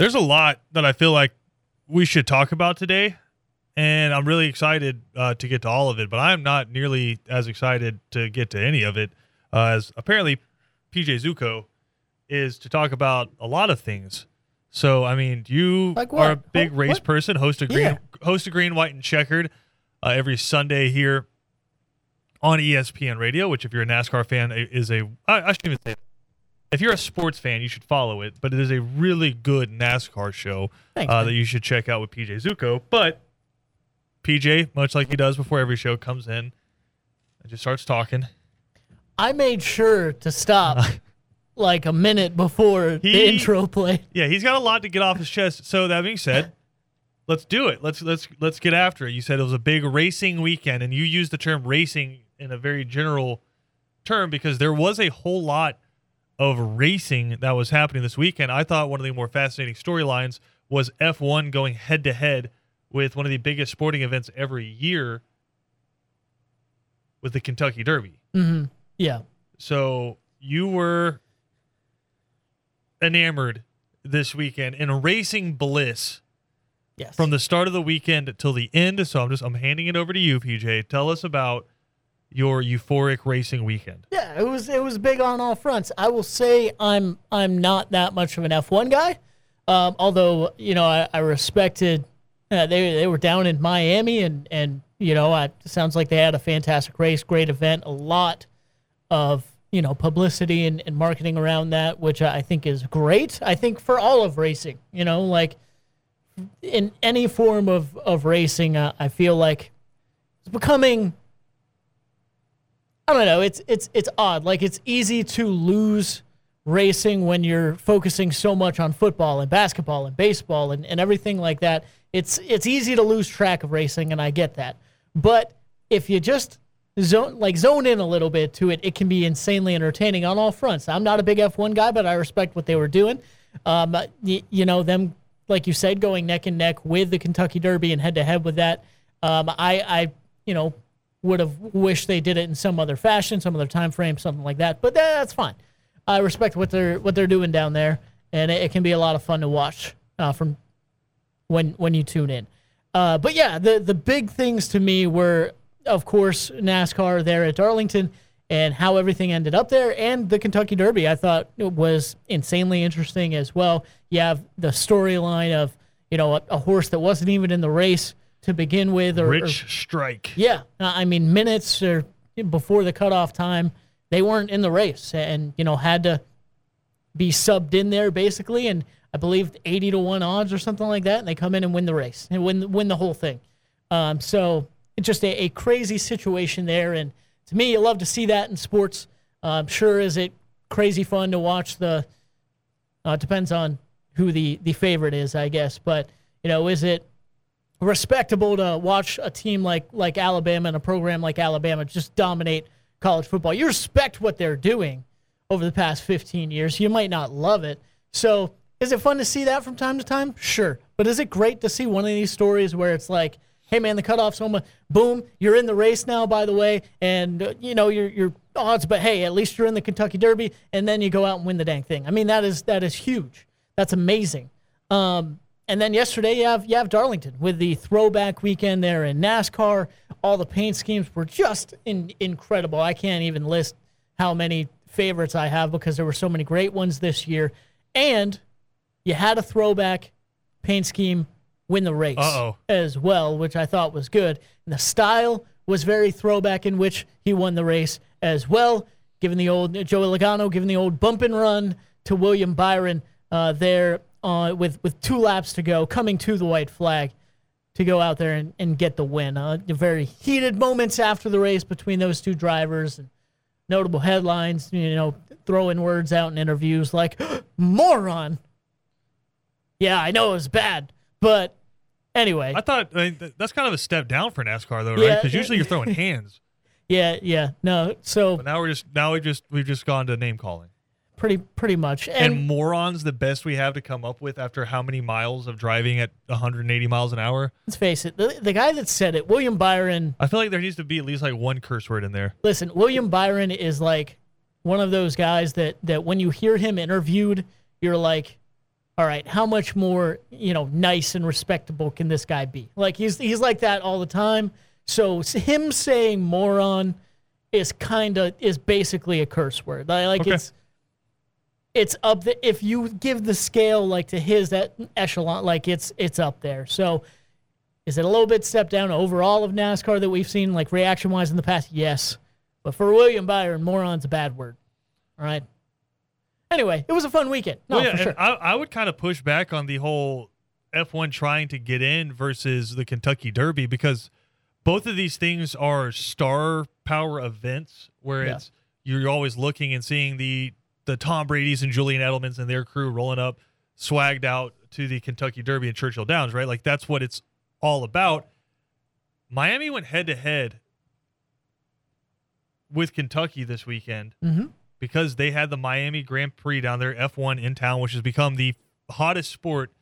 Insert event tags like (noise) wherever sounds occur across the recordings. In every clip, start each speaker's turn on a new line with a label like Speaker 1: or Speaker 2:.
Speaker 1: There's a lot that I feel like we should talk about today, and I'm really excited uh, to get to all of it. But I'm not nearly as excited to get to any of it uh, as apparently PJ Zuko is to talk about a lot of things. So I mean, you
Speaker 2: Like
Speaker 1: are a big
Speaker 2: Oh,
Speaker 1: race
Speaker 2: what?
Speaker 1: person. Host of green,
Speaker 2: Yeah.
Speaker 1: host of green, white, and checkered uh, every Sunday here on ESPN Radio. Which, if you're a NASCAR fan, is a I, I shouldn't even say. If you're a sports fan, you should follow it. But it is a really good NASCAR show
Speaker 2: Thanks,
Speaker 1: uh, that you should check out with PJ Zuko. But PJ, much like he does before every show, comes in and just starts talking.
Speaker 2: I made sure to stop (laughs) like a minute before the
Speaker 1: He-
Speaker 2: intro played.
Speaker 1: Yeah, he's got a lot to get off his chest. So that being said, let's do it. Let's let's let's get after it. You said it was a big racing weekend, and you used the term racing in a very general term because there was a whole lot of racing that was happening this weekend. I thought one of the more fascinating storylines was F1 going head to head with one of the biggest sporting events every year with the Kentucky Derby.
Speaker 2: hmm Yeah.
Speaker 1: So you were enamored this weekend in racing bliss
Speaker 2: Yes.
Speaker 1: from the start of the weekend till the end. So I'm just I'm handing it over to you, PJ. Tell us about your euphoric racing weekend.
Speaker 2: Yeah, it was it was big on all fronts. I will say I'm I'm not that much of an F1 guy, um, although you know I, I respected uh, they they were down in Miami and and you know it sounds like they had a fantastic race, great event, a lot of you know publicity and, and marketing around that, which I think is great. I think for all of racing, you know, like in any form of of racing, uh, I feel like it's becoming I don't know. It's it's it's odd. Like it's easy to lose racing when you're focusing so much on football and basketball and baseball and, and everything like that. It's it's easy to lose track of racing, and I get that. But if you just zone like zone in a little bit to it, it can be insanely entertaining on all fronts. I'm not a big F1 guy, but I respect what they were doing. Um, y- you know them, like you said, going neck and neck with the Kentucky Derby and head to head with that. Um, I, I, you know, would have wished they did it in some other fashion, some other time frame, something like that. But that's fine. I respect what they're what they're doing down there, and it, it can be a lot of fun to watch uh, from when when you tune in. Uh, but yeah, the the big things to me were, of course, NASCAR there at Darlington and how everything ended up there, and the Kentucky Derby. I thought it was insanely interesting as well. You have the storyline of you know a, a horse that wasn't even in the race to begin with, or, or
Speaker 1: Rich Strike.
Speaker 2: yeah, uh, I mean minutes or before the cutoff time, they weren't in the race, and you know had to be subbed in there basically, and I believe eighty to one odds or something like that, and they come in and win the race and win win the whole thing. Um, so it's just a, a crazy situation there, and to me, you love to see that in sports. I'm sure is it crazy fun to watch the. Uh, depends on who the the favorite is, I guess, but you know, is it respectable to watch a team like like Alabama and a program like Alabama just dominate college football. You respect what they're doing over the past 15 years. You might not love it. So, is it fun to see that from time to time? Sure. But is it great to see one of these stories where it's like, hey man, the cutoff's almost boom, you're in the race now by the way, and uh, you know, your your odds, but hey, at least you're in the Kentucky Derby and then you go out and win the dang thing. I mean, that is that is huge. That's amazing. Um, and then yesterday you have you have Darlington with the throwback weekend there in NASCAR. All the paint schemes were just in, incredible. I can't even list how many favorites I have because there were so many great ones this year. And you had a throwback paint scheme win the race
Speaker 1: Uh-oh.
Speaker 2: as well, which I thought was good. And the style was very throwback in which he won the race as well, given the old Joey Logano, given the old bump and run to William Byron uh, there uh, with with two laps to go, coming to the white flag to go out there and, and get the win. Uh, very heated moments after the race between those two drivers and notable headlines, you know, throwing words out in interviews like (gasps) moron. Yeah, I know it was bad, but anyway.
Speaker 1: I thought I mean, that's kind of a step down for NASCAR though, right? Because
Speaker 2: yeah.
Speaker 1: usually you're throwing hands, (laughs)
Speaker 2: Yeah, yeah. No, so
Speaker 1: but now we're just now we just we've just gone to name calling.
Speaker 2: Pretty pretty much.
Speaker 1: And,
Speaker 2: And,
Speaker 1: morons the best we have to come up with after how many miles of driving at 180 miles an hour?
Speaker 2: let's face it, the, the guy that said it, William Byron,
Speaker 1: I feel like there needs to be at least like one curse word in there.
Speaker 2: listen, William Byron is like one of those guys that that when you hear him interviewed, you're like, all right, how much more, you know, nice and respectable can this guy be? Like he's he's like that all the time. So him saying moron is kind of is basically a curse word. Like
Speaker 1: Okay.
Speaker 2: it's it's up the, if you give the scale like to his that echelon like it's it's up there. So is it a little bit step down overall of NASCAR that we've seen like reaction wise in the past? Yes. But for William Byron, moron's a bad word. All right. Anyway, it was a fun weekend. No,
Speaker 1: well, yeah,
Speaker 2: for sure.
Speaker 1: I, I would kind of push back on the whole F1 trying to get in versus the Kentucky Derby because both of these things are star power events where
Speaker 2: Yeah.
Speaker 1: it's you're always looking and seeing the the Tom Brady's and Julian Edelman's and their crew rolling up, swagged out to the Kentucky Derby and Churchill Downs, right? Like that's what it's all about. Miami went head to head with Kentucky this weekend
Speaker 2: mm-hmm.
Speaker 1: because they had the Miami Grand Prix down there, F1 in town, which has become the hottest sport.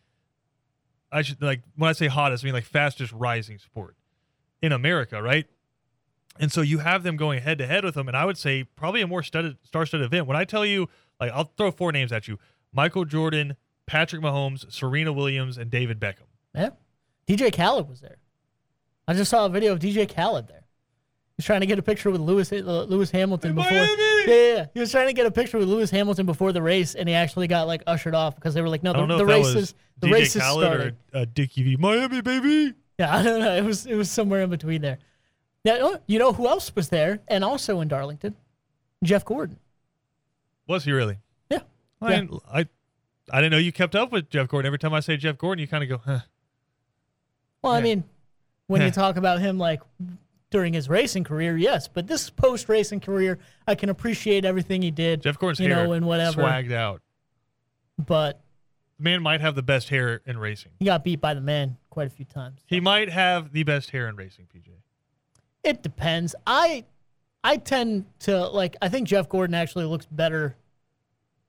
Speaker 1: I should like when I say hottest, I mean like fastest rising sport in America, right? And so you have them going head to head with them, and I would say probably a more studded, star-studded event. When I tell you, like, I'll throw four names at you: Michael Jordan, Patrick Mahomes, Serena Williams, and David Beckham.
Speaker 2: Yeah. DJ Khaled was there. I just saw a video of DJ Khaled there. He's trying to get a picture with Lewis uh, Lewis Hamilton before. Yeah, yeah. He was trying to get a picture with Lewis Hamilton before the race, and he actually got like ushered off because they were like, "No, the, the race is the
Speaker 1: DJ
Speaker 2: race is
Speaker 1: Khaled
Speaker 2: starting."
Speaker 1: or uh, Dickie V. Miami, baby.
Speaker 2: Yeah, (laughs) I don't know. It was it was somewhere in between there. Now, oh, you know who else was there and also in Darlington? Jeff Gordon.
Speaker 1: Was he really?
Speaker 2: Yeah.
Speaker 1: I,
Speaker 2: Yeah.
Speaker 1: didn't- I, I didn't know you kept up with Jeff Gordon. Every time I say Jeff Gordon, you kind of go, huh.
Speaker 2: Well, I mean, when you talk about him like during his racing career, yes, but this post racing career, I can appreciate everything he did.
Speaker 1: Jeff Gordon's
Speaker 2: you
Speaker 1: hair
Speaker 2: know, and whatever.
Speaker 1: swagged out.
Speaker 2: But
Speaker 1: The man might have the best hair in racing.
Speaker 2: he got beat by the man quite a few times.
Speaker 1: He might have the best hair in racing, PJ.
Speaker 2: It depends. I I tend to like I think Jeff Gordon actually looks better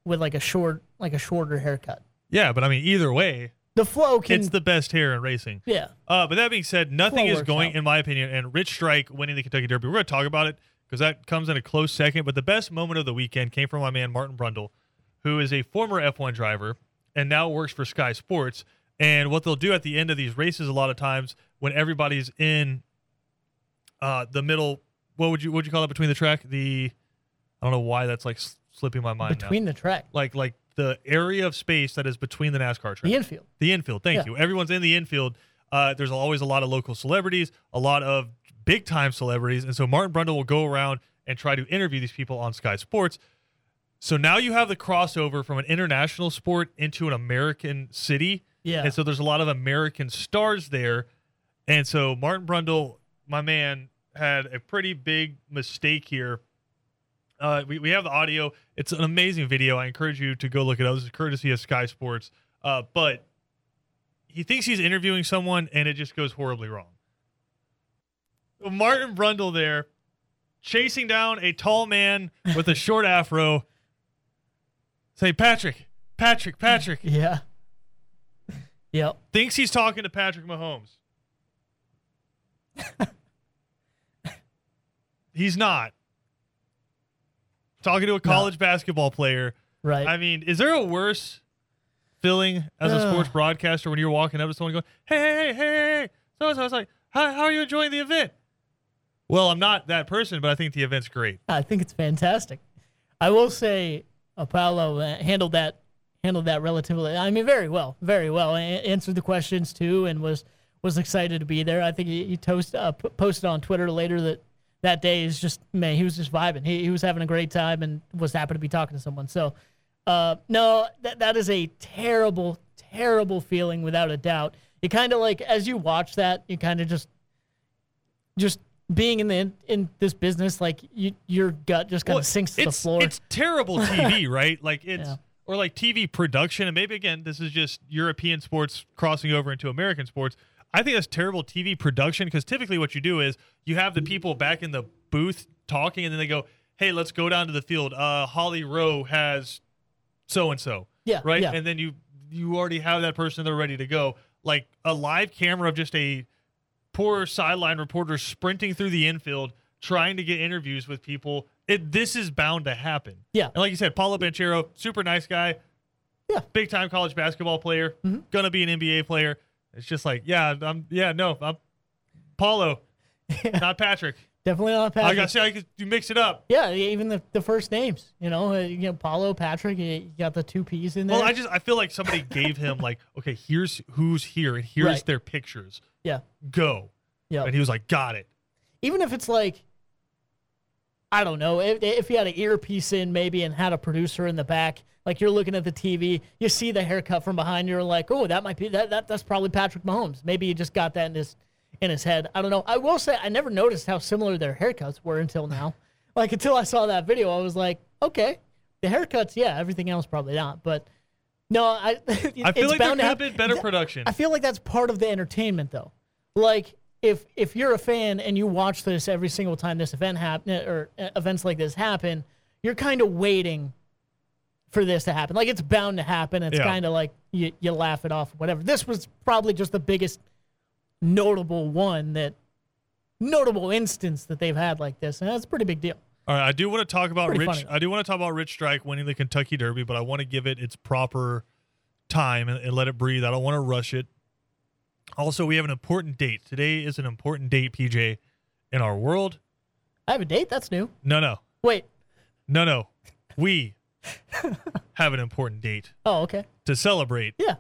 Speaker 2: with like a short like a shorter haircut.
Speaker 1: Yeah, but I mean, either way,
Speaker 2: The flow can
Speaker 1: it's the best hair in racing.
Speaker 2: yeah.
Speaker 1: Uh, but that being said, nothing
Speaker 2: Flow
Speaker 1: is
Speaker 2: works
Speaker 1: going,
Speaker 2: out.
Speaker 1: in my opinion, and Rich Strike winning the Kentucky Derby. We're going to talk about it because that comes in a close second. But the best moment of the weekend came from my man Martin Brundle, who is a former F1 driver and now works for Sky Sports. And what they'll do at the end of these races, a lot of times when everybody's in uh, the middle, what would you what would you call it between the track? The I don't know why that's like slipping my mind now.
Speaker 2: Between the track.
Speaker 1: Like like the area of space that is between the NASCAR track.
Speaker 2: The infield.
Speaker 1: The infield. Thank
Speaker 2: Yeah.
Speaker 1: you. Everyone's in the infield. Uh, there's always a lot of local celebrities, a lot of big time celebrities, and so Martin Brundle will go around and try to interview these people on Sky Sports. So now you have the crossover from an international sport into an American city,
Speaker 2: Yeah.
Speaker 1: and so there's a lot of American stars there, and so Martin Brundle, my man, had a pretty big mistake here. Uh, we, we have the audio. It's an amazing video. I encourage you to go look it up. This is courtesy of Sky Sports. Uh, but he thinks he's interviewing someone, and it just goes horribly wrong. Martin Brundle there, chasing down a tall man with a short afro, say, Patrick, Patrick, Patrick.
Speaker 2: Yeah. Yep.
Speaker 1: thinks he's talking to Patrick Mahomes. (laughs) he's not. Talking to a college basketball player.
Speaker 2: Right.
Speaker 1: I mean, is there a worse feeling as a sports broadcaster when you're walking up to someone going, hey, hey, hey, hey, hey, so so? It's like, how, how are you enjoying the event? Well, I'm not that person, but I think the event's great.
Speaker 2: I think it's fantastic. I will say Paolo uh, handled that handled that relatively. I mean, very well, very well. A- answered the questions too, and was was excited to be there. I think he, he toast, uh, p- posted on Twitter later that that day is just man, he was just vibing. He he was having a great time and was happy to be talking to someone. So, uh, no, that that is a terrible, terrible feeling without a doubt. You kind of like as you watch that, you kind of just just being in the in this business, like you, your gut just kind
Speaker 1: Well,
Speaker 2: of sinks to the floor.
Speaker 1: It's terrible TV, (laughs) right? Like it's
Speaker 2: Yeah.
Speaker 1: or like TV production, and maybe again, this is just European sports crossing over into American sports. I think that's terrible TV production because typically what you do is you have the people back in the booth talking, and then they go, "Hey, let's go down to the field. Uh, Holly Rowe has so and so."
Speaker 2: Yeah,
Speaker 1: right.
Speaker 2: yeah.
Speaker 1: And then you you already have that person; they're ready to go. Like a live camera of just a poor sideline reporter sprinting through the infield trying to get interviews with people. It this is bound to happen.
Speaker 2: Yeah.
Speaker 1: And like you said, Paolo Banchero, super nice guy.
Speaker 2: Yeah.
Speaker 1: big time college basketball player, gonna be an NBA player. It's just like, yeah, I'm, yeah, no, I'm Paolo, (laughs) not Patrick.
Speaker 2: Definitely not Patrick.
Speaker 1: I got see, I could you mix it up.
Speaker 2: yeah, even the, the first names. You know, uh, you know, Paolo, Patrick. You you got the two P's in there.
Speaker 1: Well, I just I feel like somebody gave him like, okay, here's who's here and here's
Speaker 2: Right.
Speaker 1: their pictures.
Speaker 2: yeah,
Speaker 1: Go,
Speaker 2: yeah.
Speaker 1: and he was like, got it.
Speaker 2: even if it's like I don't know if, if you had an earpiece in maybe and had a producer in the back, like you're looking at the TV, you see the haircut from behind, you're like, oh, that might be that, that that's probably Patrick Mahomes. Maybe he just got that in his in his head. I don't know. I will say I never noticed how similar their haircuts were until now. (laughs) Like until I saw that video, I was like, okay, the haircuts, yeah, everything else probably not, but. No, I. (laughs)
Speaker 1: I feel like there could have been better production.
Speaker 2: I feel like that's part of the entertainment, though. Like if if you're a fan and you watch this every single time this event happen or uh, events like this happen, you're kind of waiting for this to happen. Like it's bound to happen. It's
Speaker 1: Yeah.
Speaker 2: kind of like you you laugh it off, whatever. This was probably just the biggest notable one that notable instance that they've had like this, and that's a pretty big deal.
Speaker 1: All right, I do want to talk about
Speaker 2: Pretty
Speaker 1: Rich.
Speaker 2: funny.
Speaker 1: I do want to talk about Rich Strike winning the Kentucky Derby, but I want to give it its proper time and, and let it breathe. I don't want to rush it. Also, we have an important date. Today is an important date, PJ, in our world.
Speaker 2: I have a date. That's new.
Speaker 1: No, no,
Speaker 2: Wait.
Speaker 1: no, no. We (laughs) have an important date
Speaker 2: Oh, okay.
Speaker 1: to celebrate.
Speaker 2: Yeah.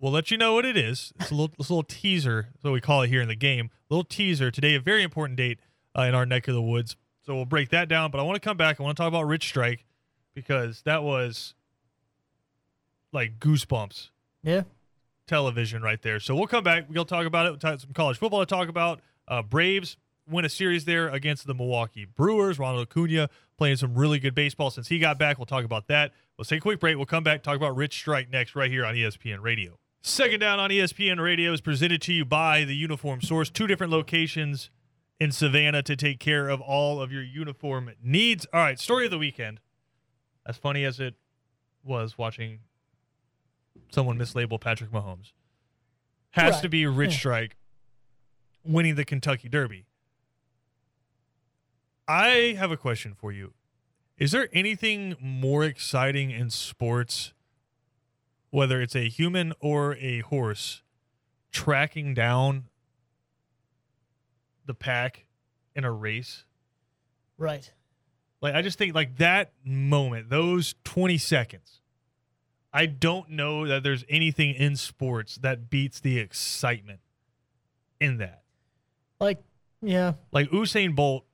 Speaker 1: We'll let you know what it is. It's a little, it's a little teaser. What we call it here in the game. A little teaser today. A very important date uh, in our neck of the woods. So we'll break that down. But I want to come back. I want to talk about Rich Strike because that was like goosebumps
Speaker 2: Yeah.
Speaker 1: Television right there. So we'll come back. We'll talk about it. We'll talk some college football to talk about. Uh, Braves win a series there against the Milwaukee Brewers. Ronald Acuna playing some really good baseball since he got back. We'll talk about that. We'll take a quick break. We'll come back talk about Rich Strike next right here on ESPN Radio. Second down on ESPN Radio is presented to you by the Uniform Source. Two different locations in Savannah to take care of all of your uniform needs. All right, story of the weekend. As funny as it was watching someone mislabel Patrick Mahomes, has
Speaker 2: Right.
Speaker 1: to be Rich
Speaker 2: Yeah.
Speaker 1: Strike winning the Kentucky Derby. I have a question for you. Is there anything more exciting in sports, whether it's a human or a horse, tracking down the pack in a race?
Speaker 2: Right.
Speaker 1: Like I just think like that moment, those 20 seconds. I don't know that there's anything in sports that beats the excitement in that.
Speaker 2: Like, yeah.
Speaker 1: Like Usain Bolt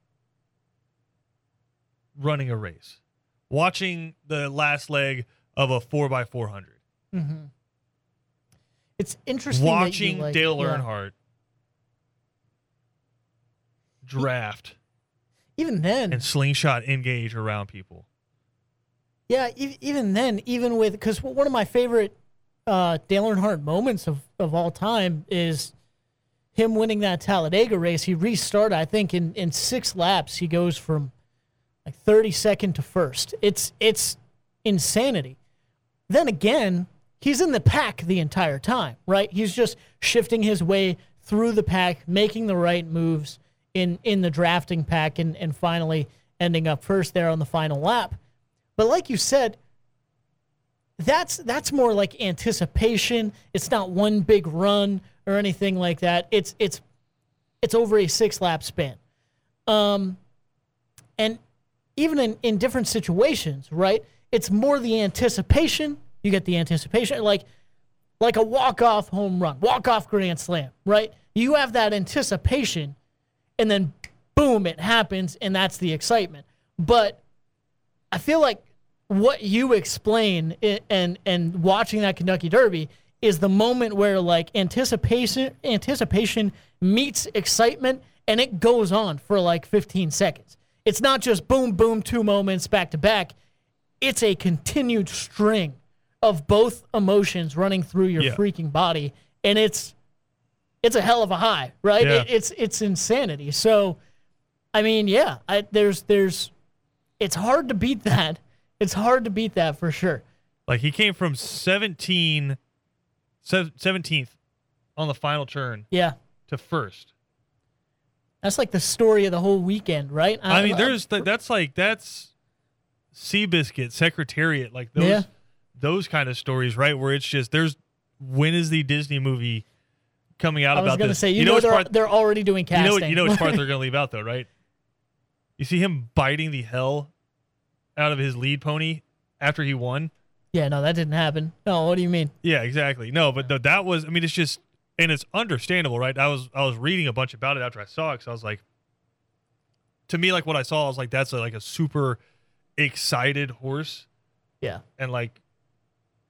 Speaker 1: running a race, watching the last leg of a 4x400,
Speaker 2: Mm-hmm. It's interesting.
Speaker 1: watching
Speaker 2: like-
Speaker 1: Dale
Speaker 2: yeah.
Speaker 1: Earnhardt draft
Speaker 2: Even then,
Speaker 1: and slingshot engage around people.
Speaker 2: Yeah. Even then, even with because one of my favorite uh, Dale Earnhardt moments of of all time is him winning that Talladega race. He restarted. I think in in six laps, he goes from like thirty second to first. It's it's insanity. Then again, he's in the pack the entire time, right? He's just shifting his way through the pack, making the right moves in in the drafting pack, and and finally ending up first there on the final lap. But like you said, that's that's more like anticipation. It's not one big run or anything like that. It's it's it's over a six lap span. Um, and even in, in different situations, right? It's more the anticipation. You get the anticipation, like like a walk off home run, walk off grand slam, right? You have that anticipation, and then boom, it happens, and that's the excitement. But I feel like what you explain and and watching that Kentucky Derby is the moment where like anticipation anticipation meets excitement and it goes on for like 15 seconds. It's not just boom boom two moments back to back. It's a continued string of both emotions running through your
Speaker 1: Yeah.
Speaker 2: freaking body and it's it's a hell of a high, right?
Speaker 1: Yeah.
Speaker 2: It, it's it's insanity. So I mean, yeah, I, there's there's it's hard to beat (laughs) that. It's hard to beat that for sure.
Speaker 1: Like he came from 17 17th on the final turn
Speaker 2: Yeah.
Speaker 1: to first.
Speaker 2: That's like the story of the whole weekend, right?
Speaker 1: I mean, there's th- that's like that's Seabiscuit Secretariat, like those
Speaker 2: Yeah.
Speaker 1: those kind of stories, right? Where it's just there's when is the Disney movie coming out
Speaker 2: I was
Speaker 1: about
Speaker 2: to
Speaker 1: this?
Speaker 2: say, you, know,
Speaker 1: which
Speaker 2: they're,
Speaker 1: part,
Speaker 2: they're already doing
Speaker 1: you know
Speaker 2: casting.
Speaker 1: you know which part they're going to leave out though, right? You see him biting the hell out of his lead pony after he won.
Speaker 2: yeah, no, that didn't happen. No, what do you mean?
Speaker 1: Yeah, exactly. No, but th- that was. I mean, it's just, and it's understandable, right? I was I was reading a bunch about it after I saw it because I was like, to me, like what I saw, I was like, that's a, like a super excited horse,
Speaker 2: Yeah,
Speaker 1: and like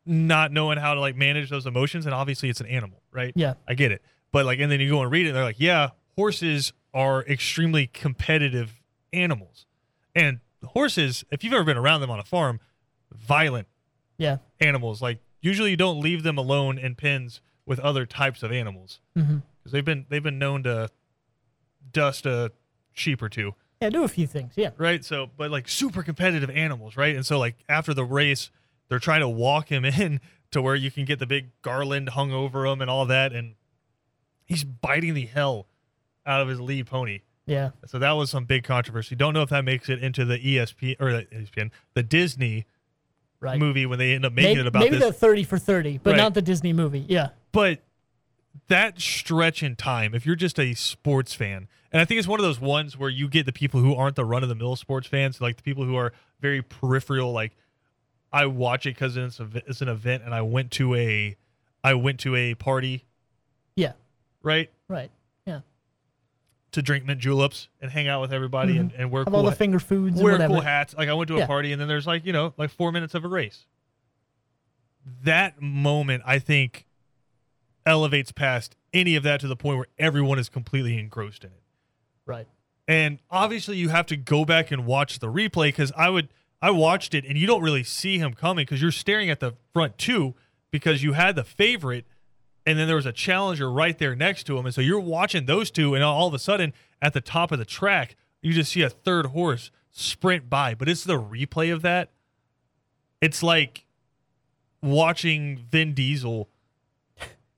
Speaker 1: not knowing how to like manage those emotions, and obviously it's an animal, right?
Speaker 2: yeah,
Speaker 1: I get it, but like, and then you go and read it, and they're like, yeah, horses are extremely competitive animals, and horses, if you've ever been around them on a farm, violent
Speaker 2: yeah.
Speaker 1: animals. Like usually you don't leave them alone in pens with other types of animals
Speaker 2: mm-hmm.
Speaker 1: because they've been they've been known to dust a sheep or two,
Speaker 2: Yeah, do a few things. Yeah,
Speaker 1: right? So, but like super competitive animals, right? And so like after the race, they're trying to walk him (laughs) in to where you can get the big garland hung over him and all that, and he's biting the hell out of his lead pony.
Speaker 2: Yeah.
Speaker 1: So that was some big controversy. Don't know if that makes it into the ESP or the ESPN, the Disney
Speaker 2: Right.
Speaker 1: movie when they end up making
Speaker 2: maybe
Speaker 1: it about
Speaker 2: maybe
Speaker 1: this.
Speaker 2: the 30 for 30, but
Speaker 1: Right.
Speaker 2: not the Disney movie. Yeah.
Speaker 1: but that stretch in time, if you're just a sports fan, and I think it's one of those ones where you get the people who aren't the run of the mill sports fans, like the people who are very peripheral, like I watch it because it's, it's an event and I went to a I went to a party,
Speaker 2: Yeah.
Speaker 1: right,
Speaker 2: Right.
Speaker 1: To drink mint juleps and hang out with everybody and, mm-hmm. and wear
Speaker 2: Have
Speaker 1: cool
Speaker 2: all the finger foods and
Speaker 1: wear cool hats. Like I went to a
Speaker 2: Yeah.
Speaker 1: party and then there's like, you know, like four minutes of a race. That moment, I think, elevates past any of that to the point where everyone is completely engrossed in it.
Speaker 2: Right.
Speaker 1: And obviously you have to go back and watch the replay because I would I watched it and you don't really see him coming because you're staring at the front two because you had the favorite and then there was a challenger right there next to him. And so you're watching those two, and all of a sudden at the top of the track, you just see a third horse sprint by. But it's the replay of that. It's like watching Vin Diesel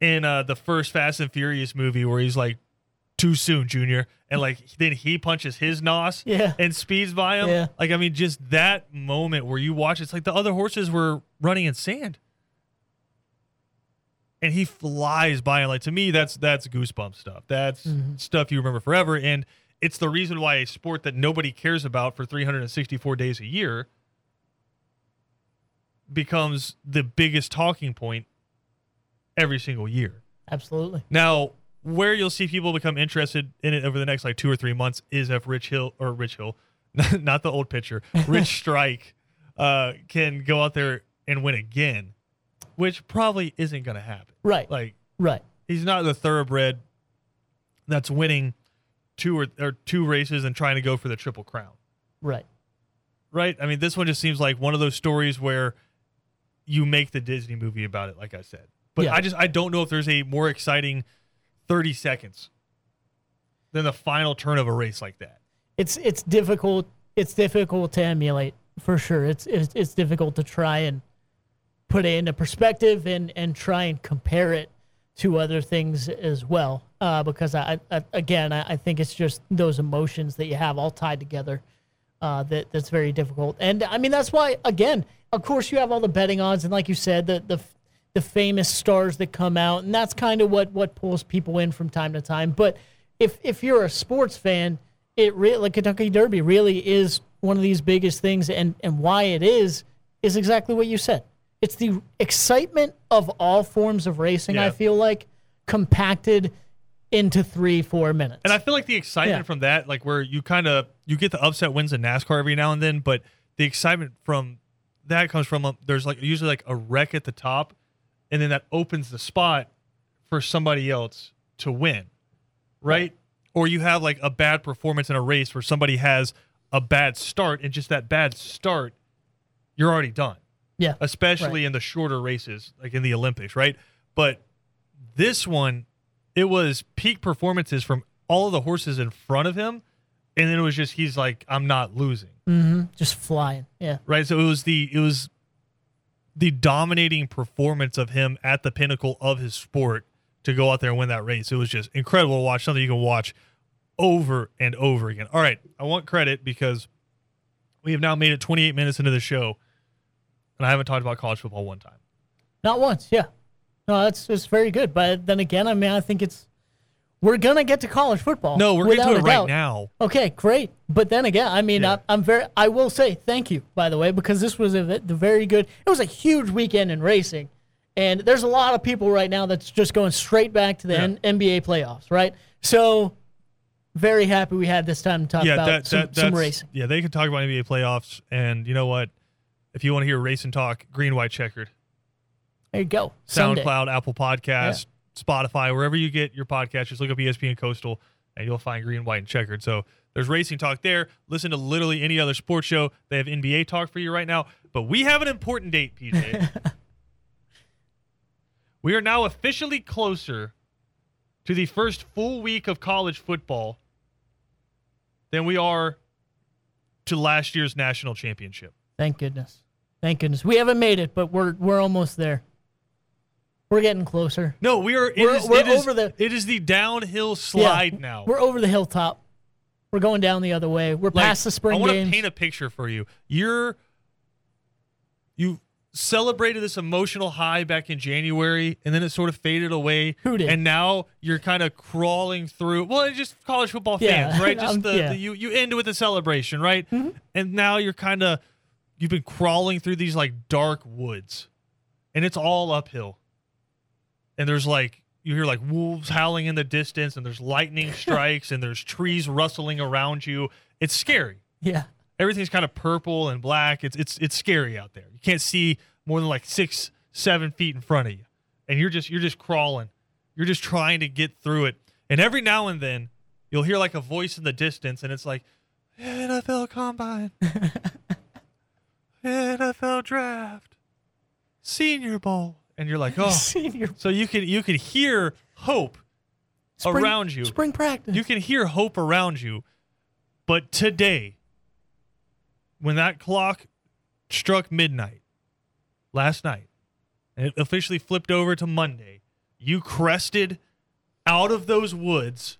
Speaker 1: in uh, the first Fast and Furious movie where he's like, too soon, Junior. And like then he punches his nos
Speaker 2: Yeah.
Speaker 1: and speeds by him.
Speaker 2: Yeah.
Speaker 1: Like I mean, just that moment where you watch, it's like the other horses were running in sand, and he flies by. And like to me, that's that's goosebump stuff. That's
Speaker 2: Mhm.
Speaker 1: stuff you remember forever, and it's the reason why a sport that nobody cares about for 364 days a year becomes the biggest talking point every single year.
Speaker 2: Absolutely.
Speaker 1: Now, where you'll see people become interested in it over the next like two or three months is if Rich Hill or Rich Hill, (laughs) not the old pitcher, Rich (laughs) Strike, uh, can go out there and win again, which probably isn't going to happen.
Speaker 2: Right.
Speaker 1: Like
Speaker 2: right.
Speaker 1: he's not the thoroughbred that's winning two or, or two races and trying to go for the triple crown,
Speaker 2: Right.
Speaker 1: right? I mean, this one just seems like one of those stories where you make the Disney movie about it, like I said. But
Speaker 2: Yeah.
Speaker 1: I just I don't know if there's a more exciting 30 seconds than the final turn of a race like that.
Speaker 2: It's it's difficult. It's difficult to emulate for sure. It's it's, it's difficult to try and put it into perspective and and try and compare it to other things as well. Uh, because I, I again I, I think it's just those emotions that you have all tied together. Uh, that that's very difficult. And I mean that's why again, of course, you have all the betting odds and like you said, the the the famous stars that come out, and that's kind of what what pulls people in from time to time. But if if you're a sports fan, it really like Kentucky Derby really is one of these biggest things, and and why it is is exactly what you said. It's the excitement of all forms of racing. I feel like compacted into three four minutes.
Speaker 1: And I feel like the excitement
Speaker 2: Yeah.
Speaker 1: from that, like where you kind of you get the upset wins in NASCAR every now and then, but the excitement from that comes from um, there's like usually like a wreck at the top, and then that opens the spot for somebody else to win, right? Or you have like a bad performance in a race where somebody has a bad start, and just that bad start, you're already done
Speaker 2: yeah,
Speaker 1: especially in the shorter races, like in the Olympics, right? But this one, it was peak performances from all of the horses in front of him, and then it was just he's like, I'm not losing,
Speaker 2: hmm just flying. Yeah,
Speaker 1: right? So it was the it was the dominating performance of him at the pinnacle of his sport to go out there and win that race. It was just incredible to watch, something you can watch over and over again. All right, I want credit because we have now made it 28 minutes into the show. And I haven't talked about college football one time.
Speaker 2: Not once, yeah. No, that's just very good. But then again, I mean, I think it's we're gonna get to college football.
Speaker 1: No, we're getting to it right now.
Speaker 2: Okay, great. But then again, I mean,
Speaker 1: Yeah.
Speaker 2: I, I'm very. I will say thank you, by the way, because this was a the very good. It was a huge weekend in racing, and there's a lot of people right now that's just going straight back to the
Speaker 1: Yeah.
Speaker 2: N- NBA playoffs, right? So, very happy we had this time to talk
Speaker 1: Yeah,
Speaker 2: about
Speaker 1: that,
Speaker 2: some,
Speaker 1: that
Speaker 2: some racing.
Speaker 1: yeah. They can talk about NBA playoffs, and you know what? If you want to hear racing talk, green white checkered,
Speaker 2: There you go. Sunday.
Speaker 1: SoundCloud, Apple Podcasts, Spotify, wherever you get your podcast, just look up ESPN Coastal, and you'll find green, white, and checkered. So there's racing talk there. Listen to literally any other sports show. They have NBA talk for you right now, but we have an important date, PJ. (laughs) we are now officially closer to the first full week of college football than we are to last year's national championship.
Speaker 2: Thank goodness. Thank goodness. We haven't made it, but we're we're almost there. We're getting closer.
Speaker 1: No, we are. It
Speaker 2: We're-
Speaker 1: is-
Speaker 2: we're
Speaker 1: it is-
Speaker 2: over the-
Speaker 1: It is the downhill slide now.
Speaker 2: We're over the hilltop. We're going down the other way. We're
Speaker 1: Like,
Speaker 2: past the spring
Speaker 1: I want to paint a picture for you. You're you celebrated this emotional high back in January, and then it sort of faded away.
Speaker 2: Who did?
Speaker 1: And now you're kind of crawling through. Well, it's just college football
Speaker 2: Yeah,
Speaker 1: fans, right? (laughs) Just the,
Speaker 2: yeah.
Speaker 1: the you you end with a celebration, right?
Speaker 2: Mm-hmm.
Speaker 1: And now you're kind of you've been crawling through these like dark woods, and it's all uphill. And there's like you hear like wolves howling in the distance, and there's lightning (laughs) strikes, and there's trees rustling around you. It's scary
Speaker 2: yeah.
Speaker 1: everything's kind of purple and black. It's it's it's scary out there. You can't see more than like six, seven feet in front of you, and you're just you're just crawling. You're just trying to get through it. And every now and then, you'll hear like a voice in the distance, and it's like NFL Combine, (laughs) NFL Draft, Senior Bowl, and you're like, oh.
Speaker 2: Senior
Speaker 1: So you can you can hear hope
Speaker 2: spring,
Speaker 1: around you.
Speaker 2: Spring practice.
Speaker 1: You can hear hope around you. But today, when that clock struck midnight last night, and it officially flipped over to Monday, you crested out of those woods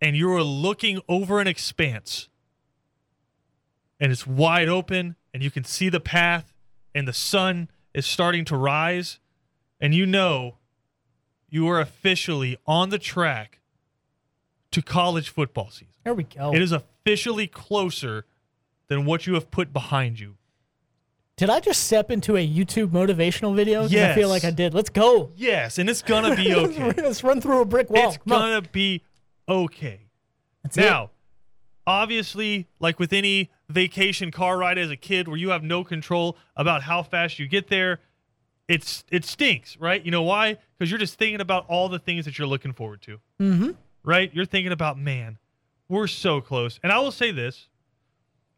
Speaker 1: and you were looking over an expanse. And it's wide open, and you can see the path, and the sun is starting to rise. And you know you are officially on the track to college football season.
Speaker 2: there we go.
Speaker 1: It is officially closer than what you have put behind you.
Speaker 2: Did I just step into a YouTube motivational video? 'Cause I feel like I did. Let's go.
Speaker 1: Yes, and it's gonna be (laughs) okay.
Speaker 2: Let's run through a brick wall.
Speaker 1: it's
Speaker 2: Come
Speaker 1: gonna be okay.
Speaker 2: That's it.
Speaker 1: Now, obviously, like with any vacation car ride as a kid where you have no control about how fast you get there, it's it stinks, right? You know why? Because you're just thinking about all the things that you're looking forward to.
Speaker 2: Mm-hmm.
Speaker 1: right? You're thinking about, man, we're so close. And I will say this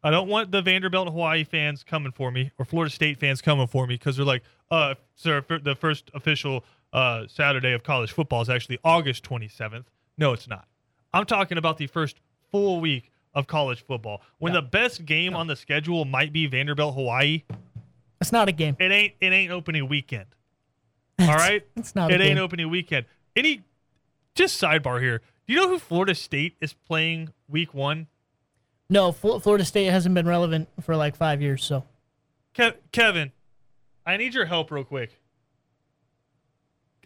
Speaker 1: I don't want the Vanderbilt Hawaii fans coming for me or Florida State fans coming for me because they're like, uh, sir, f- the first official uh, Saturday of college football is actually August 27th. No, it's not. I'm talking about the first full week of college football when
Speaker 2: Yeah.
Speaker 1: the best game on the schedule might be Vanderbilt Hawaii.
Speaker 2: It's not a game.
Speaker 1: It ain't it ain't opening weekend. All right,
Speaker 2: It's not
Speaker 1: it ain't
Speaker 2: game.
Speaker 1: opening weekend. Any just sidebar here. Do you know who Florida State is playing week one?
Speaker 2: No, Florida State hasn't been relevant for like five years. So
Speaker 1: Ke- Kevin, I need your help real quick.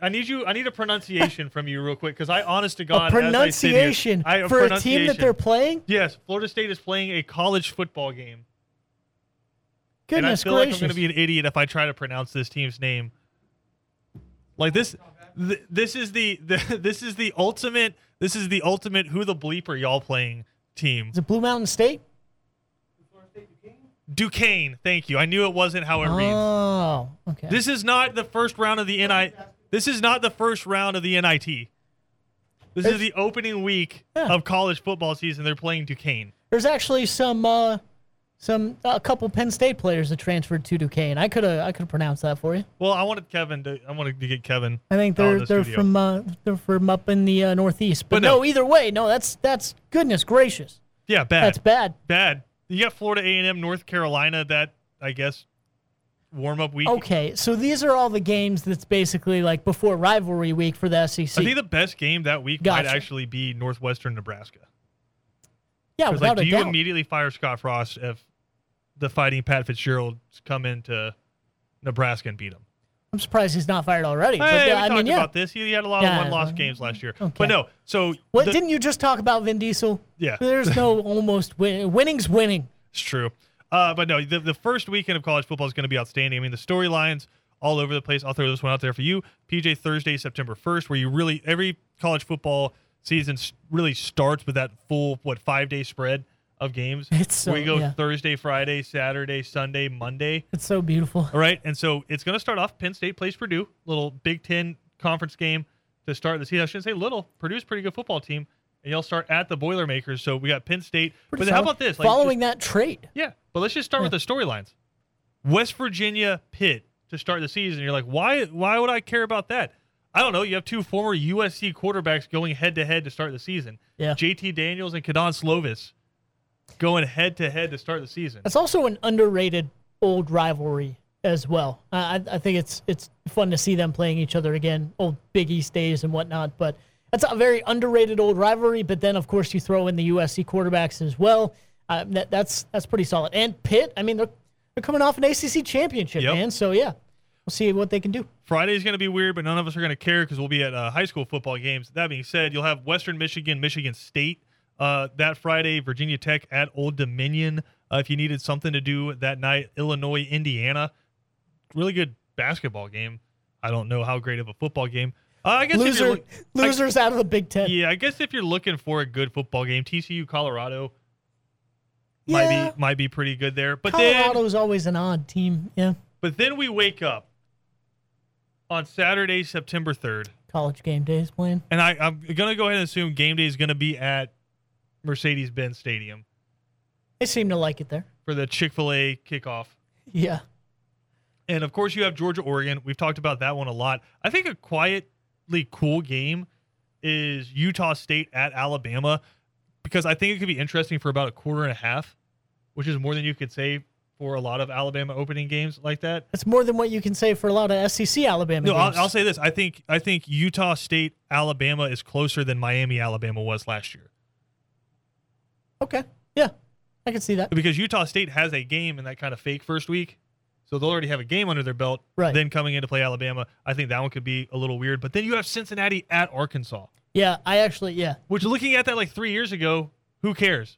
Speaker 1: I need you. I need a pronunciation from you real quick because I, honest to God,
Speaker 2: a
Speaker 1: as I here-
Speaker 2: pronunciation
Speaker 1: I-
Speaker 2: for a team that they're playing.
Speaker 1: Yes, Florida State is playing a college football game, and I
Speaker 2: Goodness
Speaker 1: feel like
Speaker 2: gracious!
Speaker 1: I'm going to be an idiot if I try to pronounce this team's name. Like this, th- this is the, the (laughs) this is the ultimate. This is the ultimate. Who the bleep are y'all playing team?
Speaker 2: Is it Blue Mountain State?
Speaker 1: Duquesne. Thank you. I knew it wasn't how it reads.
Speaker 2: Oh, okay.
Speaker 1: This is not the first round of the NI. This is not the first round of the NIT. This is the opening week
Speaker 2: Yeah.
Speaker 1: of college football season. They're playing Duquesne.
Speaker 2: There's actually some uh, some a couple Penn State players that transferred to Duquesne. I could have I could have pronounced that for you.
Speaker 1: Well, I wanted Kevin to. I wanted to get Kevin.
Speaker 2: I think they're
Speaker 1: the
Speaker 2: they're
Speaker 1: studio.
Speaker 2: from uh, they're from up in the uh, northeast. But,
Speaker 1: But
Speaker 2: no.
Speaker 1: no.
Speaker 2: either way, no, that's that's goodness gracious.
Speaker 1: Yeah, bad.
Speaker 2: That's bad.
Speaker 1: bad. You got Florida A and M, North Carolina. That I guess warm up week.
Speaker 2: Okay, so these are all the games that's basically like before rivalry week for the SEC.
Speaker 1: I think the best game that week
Speaker 2: Gotcha.
Speaker 1: might actually be Northwestern Nebraska.
Speaker 2: yeah, without
Speaker 1: like, do
Speaker 2: a
Speaker 1: you
Speaker 2: doubt.
Speaker 1: immediately fire Scott Frost if the Fighting Pat Fitzgerald come into Nebraska and beat them.
Speaker 2: I'm surprised he's not fired already.
Speaker 1: Hey,
Speaker 2: but, uh,
Speaker 1: we
Speaker 2: I
Speaker 1: talked
Speaker 2: mean, yeah.
Speaker 1: about this. He, he had a lot
Speaker 2: Yeah,
Speaker 1: of one-loss games last year.
Speaker 2: okay.
Speaker 1: But no, so
Speaker 2: What
Speaker 1: the-
Speaker 2: didn't you just talk about Vin Diesel?
Speaker 1: Yeah.
Speaker 2: There's no (laughs) almost win. Winning's winning.
Speaker 1: It's true. Uh, but no, the, the first weekend of college football is going to be outstanding. I mean, the storylines all over the place. I'll throw this one out there for you. PJ Thursday, September 1st, where you really, every college football season really starts with that full, what, five day spread of games.
Speaker 2: It's so-
Speaker 1: where you go
Speaker 2: yeah.
Speaker 1: Thursday, Friday, Saturday, Sunday, Monday.
Speaker 2: It's so beautiful.
Speaker 1: All right. And so it's going to start off Penn State plays Purdue, little Big Ten conference game to start the season. I shouldn't say little. Purdue's a pretty good football team. And you'll start at the Boilermakers. So we got Penn State.
Speaker 2: Pretty
Speaker 1: but how about this? Like, just-
Speaker 2: Following that trade.
Speaker 1: yeah, but let's just start with the storylines. West Virginia Pitt to start the season. You're like, why? Why would I care about that? I don't know. You have two former USC quarterbacks going head to head to start the season.
Speaker 2: Yeah.
Speaker 1: JT Daniels and Kedon Slovis going head to head to start the season.
Speaker 2: That's also an underrated old rivalry as well. I, I- I think it's it's fun to see them playing each other again, old Big East days and whatnot. But that's a very underrated old rivalry. But then, of course, you throw in the USC quarterbacks as well. Uh, that, that's that's pretty solid. And Pitt, I mean, they're they're coming off an ACC championship,
Speaker 1: Yep.
Speaker 2: man. So yeah, we'll see what they can do.
Speaker 1: Friday's going to be weird, but none of us are going to care because we'll be at uh, high school football games. That being said, you'll have Western Michigan, Michigan State uh, that Friday, Virginia Tech at Old Dominion. Uh, if you needed something to do that night, Illinois, Indiana. Really good basketball game. I don't know how great of a football game. Uh, I guess
Speaker 2: Loser,
Speaker 1: I-
Speaker 2: losers out of the Big Ten.
Speaker 1: yeah, I guess if you're looking for a good football game, TCU Colorado
Speaker 2: Yeah.
Speaker 1: might be might be pretty good there. But then
Speaker 2: Colorado's always an odd team. Yeah,
Speaker 1: but then we wake up on Saturday, September third.
Speaker 2: college game days playing.
Speaker 1: And I, I'm gonna go ahead and assume game day is gonna be at Mercedes Benz Stadium
Speaker 2: They seem to like it there.
Speaker 1: for the Chick fil A kickoff.
Speaker 2: Yeah.
Speaker 1: And of course you have Georgia Oregon. We've talked about that one a lot. I think a quietly cool game is Utah State at Alabama because I think it could be interesting for about a quarter and a half, which is more than you could say for a lot of Alabama opening games like that.
Speaker 2: That's more than what you can say for a lot of SEC Alabama
Speaker 1: No,
Speaker 2: games.
Speaker 1: I'll, I'll say this. I think I think Utah State Alabama is closer than Miami Alabama was last year.
Speaker 2: Okay. Yeah. I can see that.
Speaker 1: because Utah State has a game in that kind of fake first week. So they'll already have a game under their belt.
Speaker 2: Right.
Speaker 1: Then coming in to play Alabama, I think that one could be a little weird. But then you have Cincinnati at Arkansas,
Speaker 2: Yeah, I actually yeah.
Speaker 1: which looking at that like three years ago, who cares?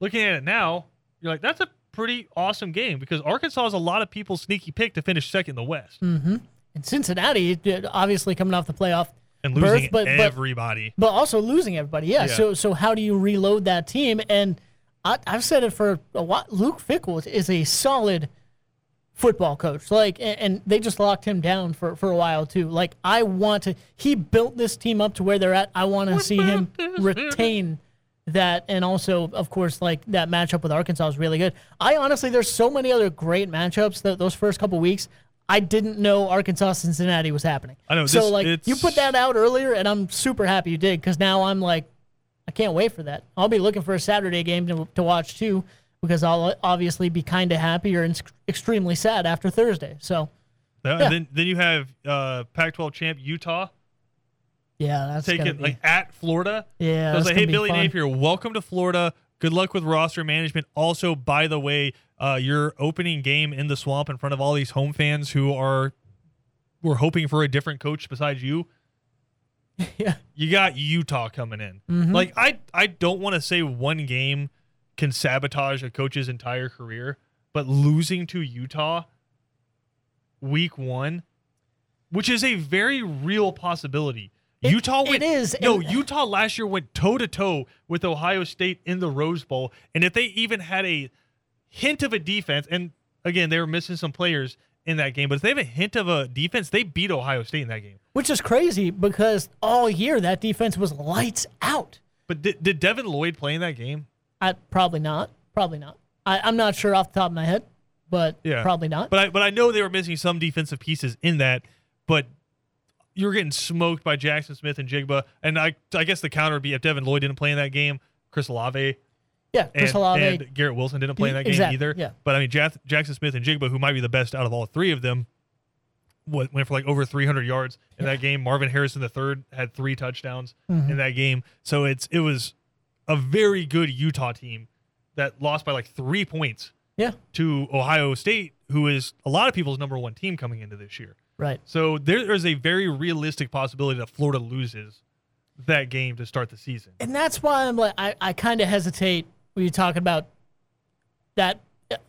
Speaker 1: Looking at it now, you're like, that's a pretty awesome game because Arkansas is a lot of people's sneaky pick to finish second in the West mm-hmm.
Speaker 2: And Cincinnati obviously coming off the playoff
Speaker 1: and
Speaker 2: berth,
Speaker 1: losing
Speaker 2: but, but
Speaker 1: everybody.
Speaker 2: but also losing everybody. Yeah.
Speaker 1: Yeah.
Speaker 2: So so how do you reload that team? And I, I've said it for a while. Luke Fickell is a solid football coach. Like, and, and they just locked him down for for a while too. Like, I want to. He built this team up to where they're at. I want to see him retain that, and also, of course, like that matchup with Arkansas is really good. I honestly, there's so many other great matchups that those first couple weeks. I didn't know Arkansas Cincinnati was happening.
Speaker 1: I know,
Speaker 2: So
Speaker 1: this-
Speaker 2: like you put that out earlier, and I'm super happy you did because now I'm like, I can't wait for that. I'll be looking for a Saturday game to, to watch too because I'll obviously be kind of happy or ex- extremely sad after Thursday. So
Speaker 1: Uh,
Speaker 2: Yeah.
Speaker 1: Then then you have uh, Pac-12 champ Utah
Speaker 2: yeah, that's gonna be,
Speaker 1: like at Florida.
Speaker 2: yeah.
Speaker 1: So I was like, hey, Billy
Speaker 2: fun.
Speaker 1: Napier, welcome to Florida. Good luck with roster management. Also, by the way, uh, your opening game in the swamp in front of all these home fans who are were hoping for a different coach besides you. (laughs)
Speaker 2: Yeah.
Speaker 1: You got Utah coming in.
Speaker 2: Mhm.
Speaker 1: Like I I don't want to say one game can sabotage a coach's entire career, but losing to Utah week 1, which is a very real possibility.
Speaker 2: It-
Speaker 1: Utah
Speaker 2: it
Speaker 1: went
Speaker 2: is,
Speaker 1: No,
Speaker 2: and-
Speaker 1: Utah last year went toe to toe with Ohio State in the Rose Bowl, and if they even had a hint of a defense, and again they were missing some players in that game, but if they have a hint of a defense, they beat Ohio State in that game.
Speaker 2: which is crazy because all year that defense was lights out.
Speaker 1: But did, did Devin Lloyd play in that game?
Speaker 2: I probably not. Probably not. I, I'm not sure off the top of my head, but
Speaker 1: Yeah.
Speaker 2: probably not.
Speaker 1: But I but I know they were missing some defensive pieces in that, but you're getting smoked by Jaxon Smith-Njigba, and I I guess the counter would be if Devin Lloyd didn't play in that game, Chris Olave
Speaker 2: yeah, Chris
Speaker 1: and,
Speaker 2: Olave.
Speaker 1: and Garrett Wilson didn't play in that game
Speaker 2: Exactly,
Speaker 1: either.
Speaker 2: yeah.
Speaker 1: But I mean, Jack, Jaxon Smith-Njigba, who might be the best out of all three of them, went, went for like over 300 yards in that game. Marvin Harrison the third had three touchdowns
Speaker 2: Mm-hmm.
Speaker 1: in that game. So it's it was a very good Utah team that lost by like three points
Speaker 2: yeah.
Speaker 1: to Ohio State, who is a lot of people's number one team coming into this year.
Speaker 2: Right.
Speaker 1: So there is a very realistic possibility that Florida loses that game to start the season.
Speaker 2: And that's why I'm like, I, I kind of hesitate when you're talking about that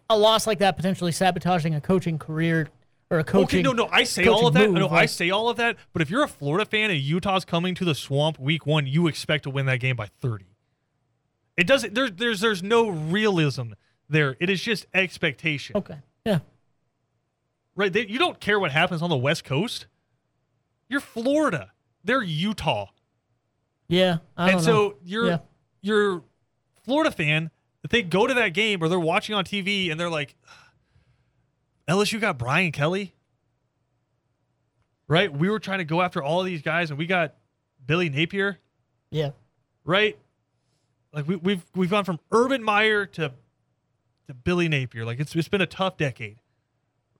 Speaker 2: a loss like that potentially sabotaging a coaching career or a coaching.
Speaker 1: Okay, no, no, I say all of that.
Speaker 2: coaching
Speaker 1: No,
Speaker 2: move,
Speaker 1: I say all of that. But if you're a Florida fan and Utah's coming to the swamp week one, you expect to win that game by 30. It doesn't. There's there's there's no realism there. It is just expectation,
Speaker 2: Okay. Yeah.
Speaker 1: Right? They, you don't care what happens on the West Coast. You're Florida. They're Utah,
Speaker 2: Yeah. I don't
Speaker 1: and
Speaker 2: know.
Speaker 1: so you're
Speaker 2: Yeah.
Speaker 1: you're Florida fan. If they go to that game or they're watching on TV and they're like, LSU got Brian Kelly, right? We were trying to go after all of these guys, and we got Billy Napier,
Speaker 2: Yeah.
Speaker 1: right? Like we, we've we've gone from Urban Meyer to to Billy Napier. Like it's it's been a tough decade,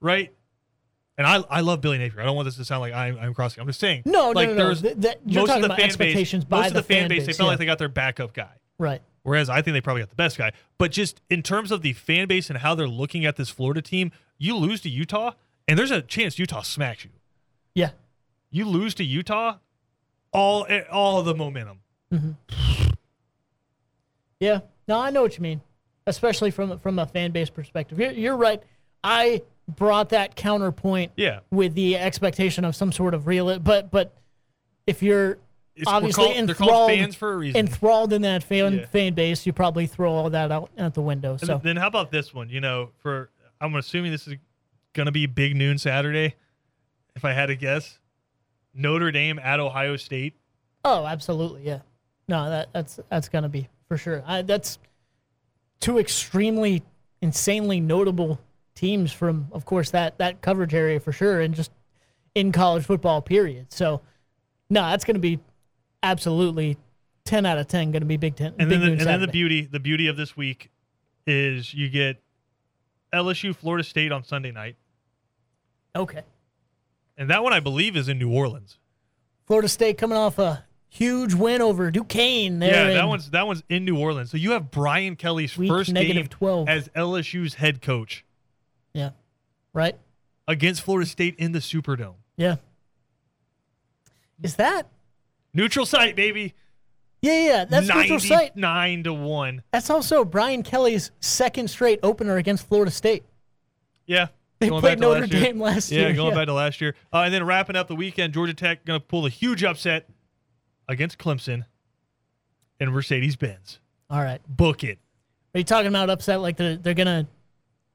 Speaker 1: right? And I I love Billy Napier. I don't want this to sound like I'm I'm crossing. I'm just saying.
Speaker 2: No,
Speaker 1: like
Speaker 2: no, no, no.
Speaker 1: there's
Speaker 2: Th- that- you're
Speaker 1: most
Speaker 2: talking
Speaker 1: of the
Speaker 2: about
Speaker 1: fan
Speaker 2: expectations
Speaker 1: base,
Speaker 2: by
Speaker 1: most of
Speaker 2: the
Speaker 1: the fan
Speaker 2: fan
Speaker 1: base. They felt
Speaker 2: yeah.
Speaker 1: like they got their backup guy.
Speaker 2: Right.
Speaker 1: Whereas I think they probably got the best guy. But just in terms of the fan base and how they're looking at this Florida team, you lose to Utah, and there's a chance Utah smacks you.
Speaker 2: Yeah.
Speaker 1: You lose to Utah, all all the momentum. Mm-hmm.
Speaker 2: Yeah. No, I know what you mean, especially from from a fan base perspective. You're, you're right. I brought that counterpoint
Speaker 1: Yeah.
Speaker 2: with the expectation of some sort of real, but but if you're
Speaker 1: It's,
Speaker 2: obviously
Speaker 1: called-
Speaker 2: enthralled,
Speaker 1: fans for a reason.
Speaker 2: enthralled in that fan
Speaker 1: Yeah.
Speaker 2: fan base, you probably throw all that out at the window.
Speaker 1: And
Speaker 2: So
Speaker 1: then how about this one? You know, for I'm assuming this is going to be big noon Saturday. If I had to guess, Notre Dame at Ohio State.
Speaker 2: Oh, absolutely, yeah. No, that that's that's gonna be for sure. I, that's two extremely insanely notable teams from, of course, that that coverage area for sure, and just in college football period. So, no, that's gonna be absolutely ten out of ten. Gonna be Big Ten.
Speaker 1: And
Speaker 2: big
Speaker 1: then the, and then the beauty the beauty of this week is you get LSU Florida State on Sunday night.
Speaker 2: okay,
Speaker 1: And that one I believe is in New Orleans.
Speaker 2: Florida State coming off a huge win over Duquesne. There
Speaker 1: yeah, that one's that one's in New Orleans. So you have Brian Kelly's first game
Speaker 2: 12.
Speaker 1: as LSU's head coach
Speaker 2: yeah, right.
Speaker 1: against Florida State in the Superdome.
Speaker 2: Yeah. Is that?
Speaker 1: Neutral site, baby.
Speaker 2: Yeah, yeah. That's neutral site.
Speaker 1: Nine to one.
Speaker 2: That's also Brian Kelly's second straight opener against Florida State.
Speaker 1: Yeah.
Speaker 2: They
Speaker 1: going
Speaker 2: played
Speaker 1: to
Speaker 2: Notre
Speaker 1: last.
Speaker 2: Dame last year.
Speaker 1: yeah, going
Speaker 2: yeah.
Speaker 1: back to last year. Uh, and then wrapping up the weekend, Georgia Tech going to pull a huge upset against Clemson and Mercedes Benz.
Speaker 2: All right.
Speaker 1: Book it.
Speaker 2: Are you talking about upset like they're they're gonna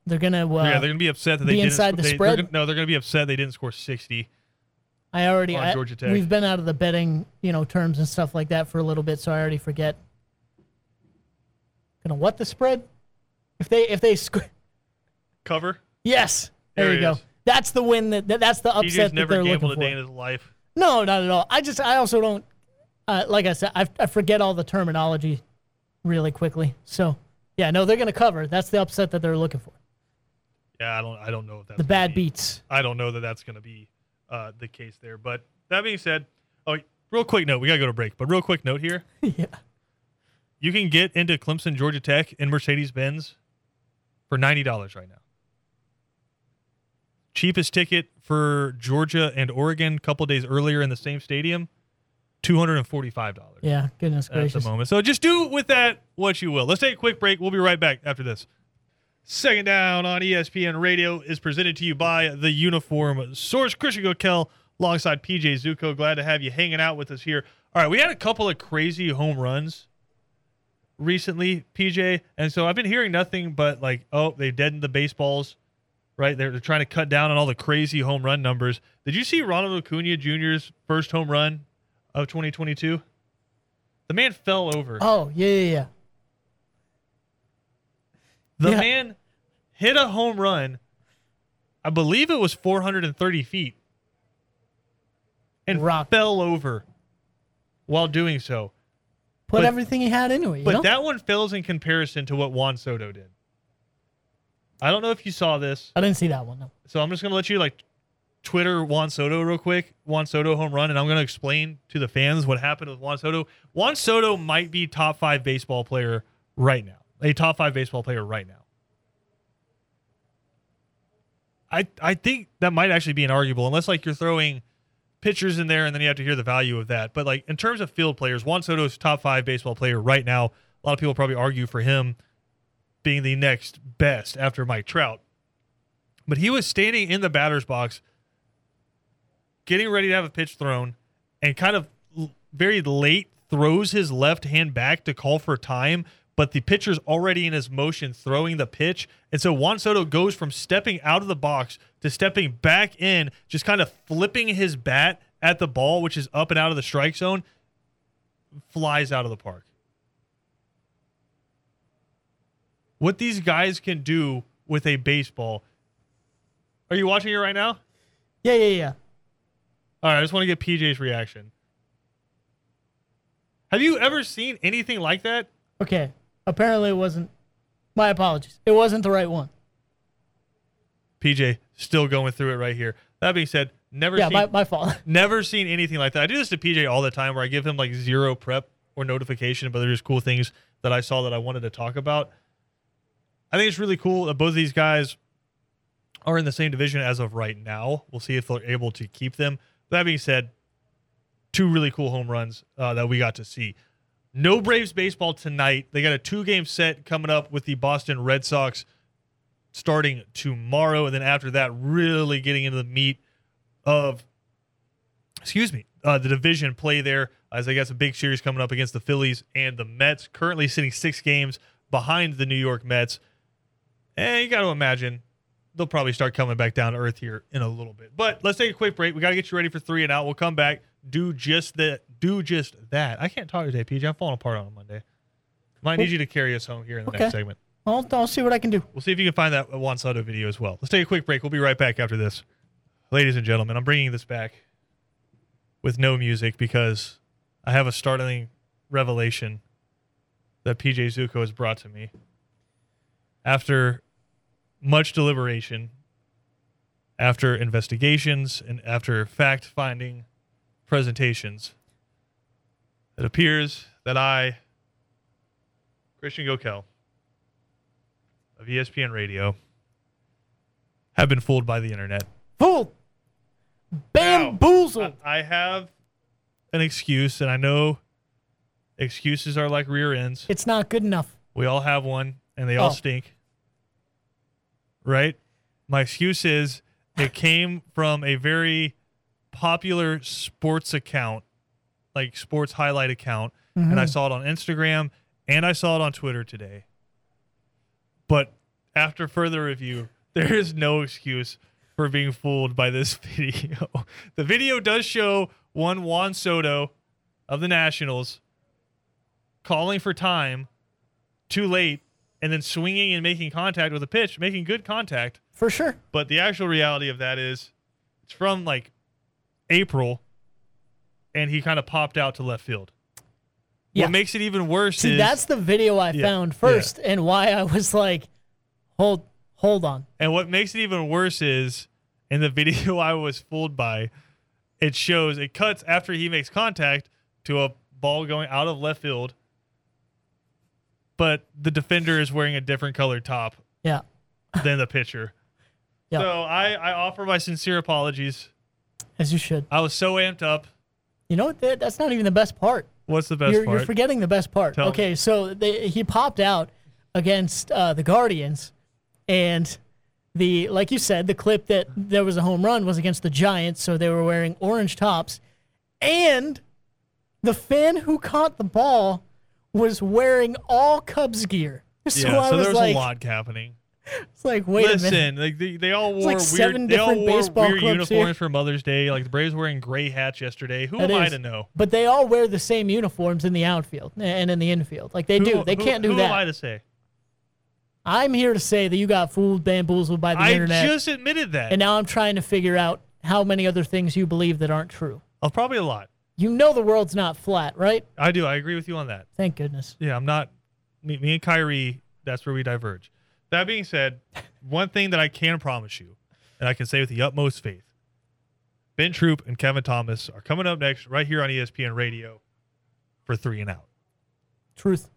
Speaker 2: they're gonna uh,
Speaker 1: yeah, they're going to be upset that
Speaker 2: be
Speaker 1: they didn't.
Speaker 2: inside the
Speaker 1: they, they're
Speaker 2: spread?
Speaker 1: gonna- no, they're to be upset they didn't score sixty.
Speaker 2: I already
Speaker 1: on
Speaker 2: I-
Speaker 1: Georgia Tech.
Speaker 2: we've been out of the betting, you know, terms and stuff like that for a little bit, so I already forget. Gonna what the spread? If they if they sc-
Speaker 1: Cover.
Speaker 2: yes, there,
Speaker 1: There
Speaker 2: you go.
Speaker 1: is.
Speaker 2: That's the win that, that that's the upset that
Speaker 1: never
Speaker 2: they're looking
Speaker 1: gambled a
Speaker 2: for.
Speaker 1: day in his life.
Speaker 2: No, not at all. I just I also don't uh, like I said I, I forget all the terminology really quickly. So yeah, no, they're gonna cover. That's the upset that they're looking for.
Speaker 1: Yeah, I don't. I don't know if that's
Speaker 2: The bad
Speaker 1: be-
Speaker 2: beats.
Speaker 1: I don't know that that's going to be uh, the case there. But that being said, oh, real quick note. We got to go to break. But real quick note here. (laughs)
Speaker 2: yeah.
Speaker 1: You can get into Clemson, Georgia Tech, and Mercedes Benz for ninety dollars right now. Cheapest ticket for Georgia and Oregon, a couple days earlier in the same stadium, two hundred and forty-five dollars
Speaker 2: Yeah, goodness gracious.
Speaker 1: at the moment. So just do with that what you will. Let's take a quick break. We'll be right back after this. Second down on ESPN Radio is presented to you by the Uniform Source. Christian Gokel alongside PJ Zuko. Glad to have you hanging out with us here. All right, we had a couple of crazy home runs recently, PJ, and so I've been hearing nothing but like, oh, they deadened the baseballs. Right, they're, they're trying to cut down on all the crazy home run numbers. Did you see Ronald Acuna Jr.'s first home run of 2022? The man fell over.
Speaker 2: Oh yeah, yeah, yeah.
Speaker 1: The
Speaker 2: Yeah.
Speaker 1: man hit a home run. I believe it was 430 feet, and
Speaker 2: Rock.
Speaker 1: fell over while doing so.
Speaker 2: Put
Speaker 1: But-
Speaker 2: everything he had into it. You
Speaker 1: But
Speaker 2: know?
Speaker 1: that one fails in comparison to what Juan Soto did. I don't know if you saw this,
Speaker 2: I didn't see that one. No.
Speaker 1: so I'm just gonna let you like Twitter Juan Soto real quick. Juan Soto home run, and I'm gonna explain to the fans what happened with Juan Soto. Juan Soto might be top five baseball player right now, a top five baseball player right now. I I think that might actually be an arguable unless like you're throwing pitchers in there and then you have to hear the value of that. But like in terms of field players, Juan Soto's top five baseball player right now. A lot of people probably argue for him being the next best after Mike Trout. But he was standing in the batter's box, getting ready to have a pitch thrown, and kind of very late throws his left hand back to call for time. But the pitcher's already in his motion throwing the pitch. And so Juan Soto goes from stepping out of the box to stepping back in, just kind of flipping his bat at the ball, which is up and out of the strike zone, flies out of the park. What these guys can do with a baseball. Are you watching it right now?
Speaker 2: Yeah, yeah, yeah.
Speaker 1: All right, I just want to get PJ's reaction. Have you ever seen anything like that?
Speaker 2: Okay. Apparently, it wasn't. My apologies. It wasn't the right one.
Speaker 1: PJ still going through it right here. That being said, never
Speaker 2: Yeah,
Speaker 1: seen
Speaker 2: my, my fault. (laughs)
Speaker 1: never seen anything like that. I do this to PJ all the time where I give him like zero prep or notification, but there's cool things that I saw that I wanted to talk about. I think it's really cool that both of these guys are in the same division as of right now. We'll see if they're able to keep them. That being said, two really cool home runs uh, that we got to see. No Braves baseball tonight. They got a two game set coming up with the Boston Red Sox starting tomorrow. And then after that, really getting into the meat of, excuse me, uh, the division play there as they got some big series coming up against the Phillies and the Mets. Currently sitting six games behind the New York Mets. And you got to imagine they'll probably start coming back down to earth here in a little bit. But let's take a quick break. We got to get you ready for three and out. We'll come back, do just that. Do just that. I can't talk today, PJ. I'm falling apart on a Monday. Might need you to carry us home here in the
Speaker 2: Okay.
Speaker 1: next segment.
Speaker 2: I'll, I'll see what I can do.
Speaker 1: We'll see if you can find that Juan Soto video as well. Let's take a quick break. We'll be right back after this. Ladies and gentlemen, I'm bringing this back with no music because I have a startling revelation that PJ Zuko has brought to me. After much deliberation, after investigations, and after fact finding presentations, it appears that I, Christian Gokel, of ESPN Radio have been fooled by the internet.
Speaker 2: Fooled. Bamboozled.
Speaker 1: I I have an excuse, and I know excuses are like rear ends.
Speaker 2: It's not good enough.
Speaker 1: We all have one, and they all
Speaker 2: Oh.
Speaker 1: stink. Right? My excuse is it came from a very popular sports account, like sports highlight account, and I mm-hmm. saw it on Instagram and I saw it on Twitter today. But after further review, (laughs) there is no excuse for being fooled by this (laughs) video. the video does show one Juan Soto of the Nationals calling for time too late and then swinging and making contact with a pitch, making good contact.
Speaker 2: For sure.
Speaker 1: But the actual reality of that is it's from like April and he kind of popped out to left field.
Speaker 2: Yeah.
Speaker 1: What makes it even worse
Speaker 2: See,
Speaker 1: is
Speaker 2: that's the video I
Speaker 1: Yeah,
Speaker 2: found
Speaker 1: yeah.
Speaker 2: first and why I was like, hold, hold on.
Speaker 1: And what makes it even worse is in the (laughs) video I was fooled by, it shows it cuts after he makes contact to a ball going out of left field, but the defender is wearing a different color top
Speaker 2: Yeah.
Speaker 1: than the pitcher. (laughs)
Speaker 2: Yeah.
Speaker 1: So I, I offer my sincere apologies.
Speaker 2: As you should.
Speaker 1: I was so amped up.
Speaker 2: You know what? That, that's not even the best part.
Speaker 1: What's the best
Speaker 2: You're,
Speaker 1: part?
Speaker 2: you're forgetting the best part.
Speaker 1: Tell me.
Speaker 2: okay, so they, he popped out against uh, the Guardians, and the like you said, the clip that there was a home run was against the Giants, so they were wearing orange tops, and the fan who caught the ball was wearing all Cubs gear. So
Speaker 1: yeah,
Speaker 2: I
Speaker 1: so
Speaker 2: was
Speaker 1: there was
Speaker 2: like,
Speaker 1: a lot happening.
Speaker 2: It's like, wait a minute.
Speaker 1: Listen, like they, they all wore
Speaker 2: like seven
Speaker 1: weird, they all
Speaker 2: different
Speaker 1: wore
Speaker 2: baseball
Speaker 1: weird uniforms
Speaker 2: here.
Speaker 1: for Mother's Day. Like the Braves wearing gray hats yesterday. Who
Speaker 2: That
Speaker 1: am I to know?
Speaker 2: But they all wear the same uniforms in the outfield eh, and in the infield. Like they
Speaker 1: Who-
Speaker 2: do. They
Speaker 1: who-
Speaker 2: can't do
Speaker 1: who
Speaker 2: that.
Speaker 1: Who am I to say?
Speaker 2: I'm here to say that you got fooled, bamboozled by the
Speaker 1: I
Speaker 2: internet.
Speaker 1: I just admitted that.
Speaker 2: And now I'm trying to figure out how many other things you believe that aren't true.
Speaker 1: oh, probably a lot.
Speaker 2: You know the world's not flat, right?
Speaker 1: I do. I agree with you on that.
Speaker 2: Thank goodness.
Speaker 1: Yeah, I'm not. Me, me and Kyrie, that's where we diverge. That being said, one thing that I can promise you, and I can say with the utmost faith, Ben Troop and Kevin Thomas are coming up next right here on ESPN Radio for three and out.
Speaker 2: Truth.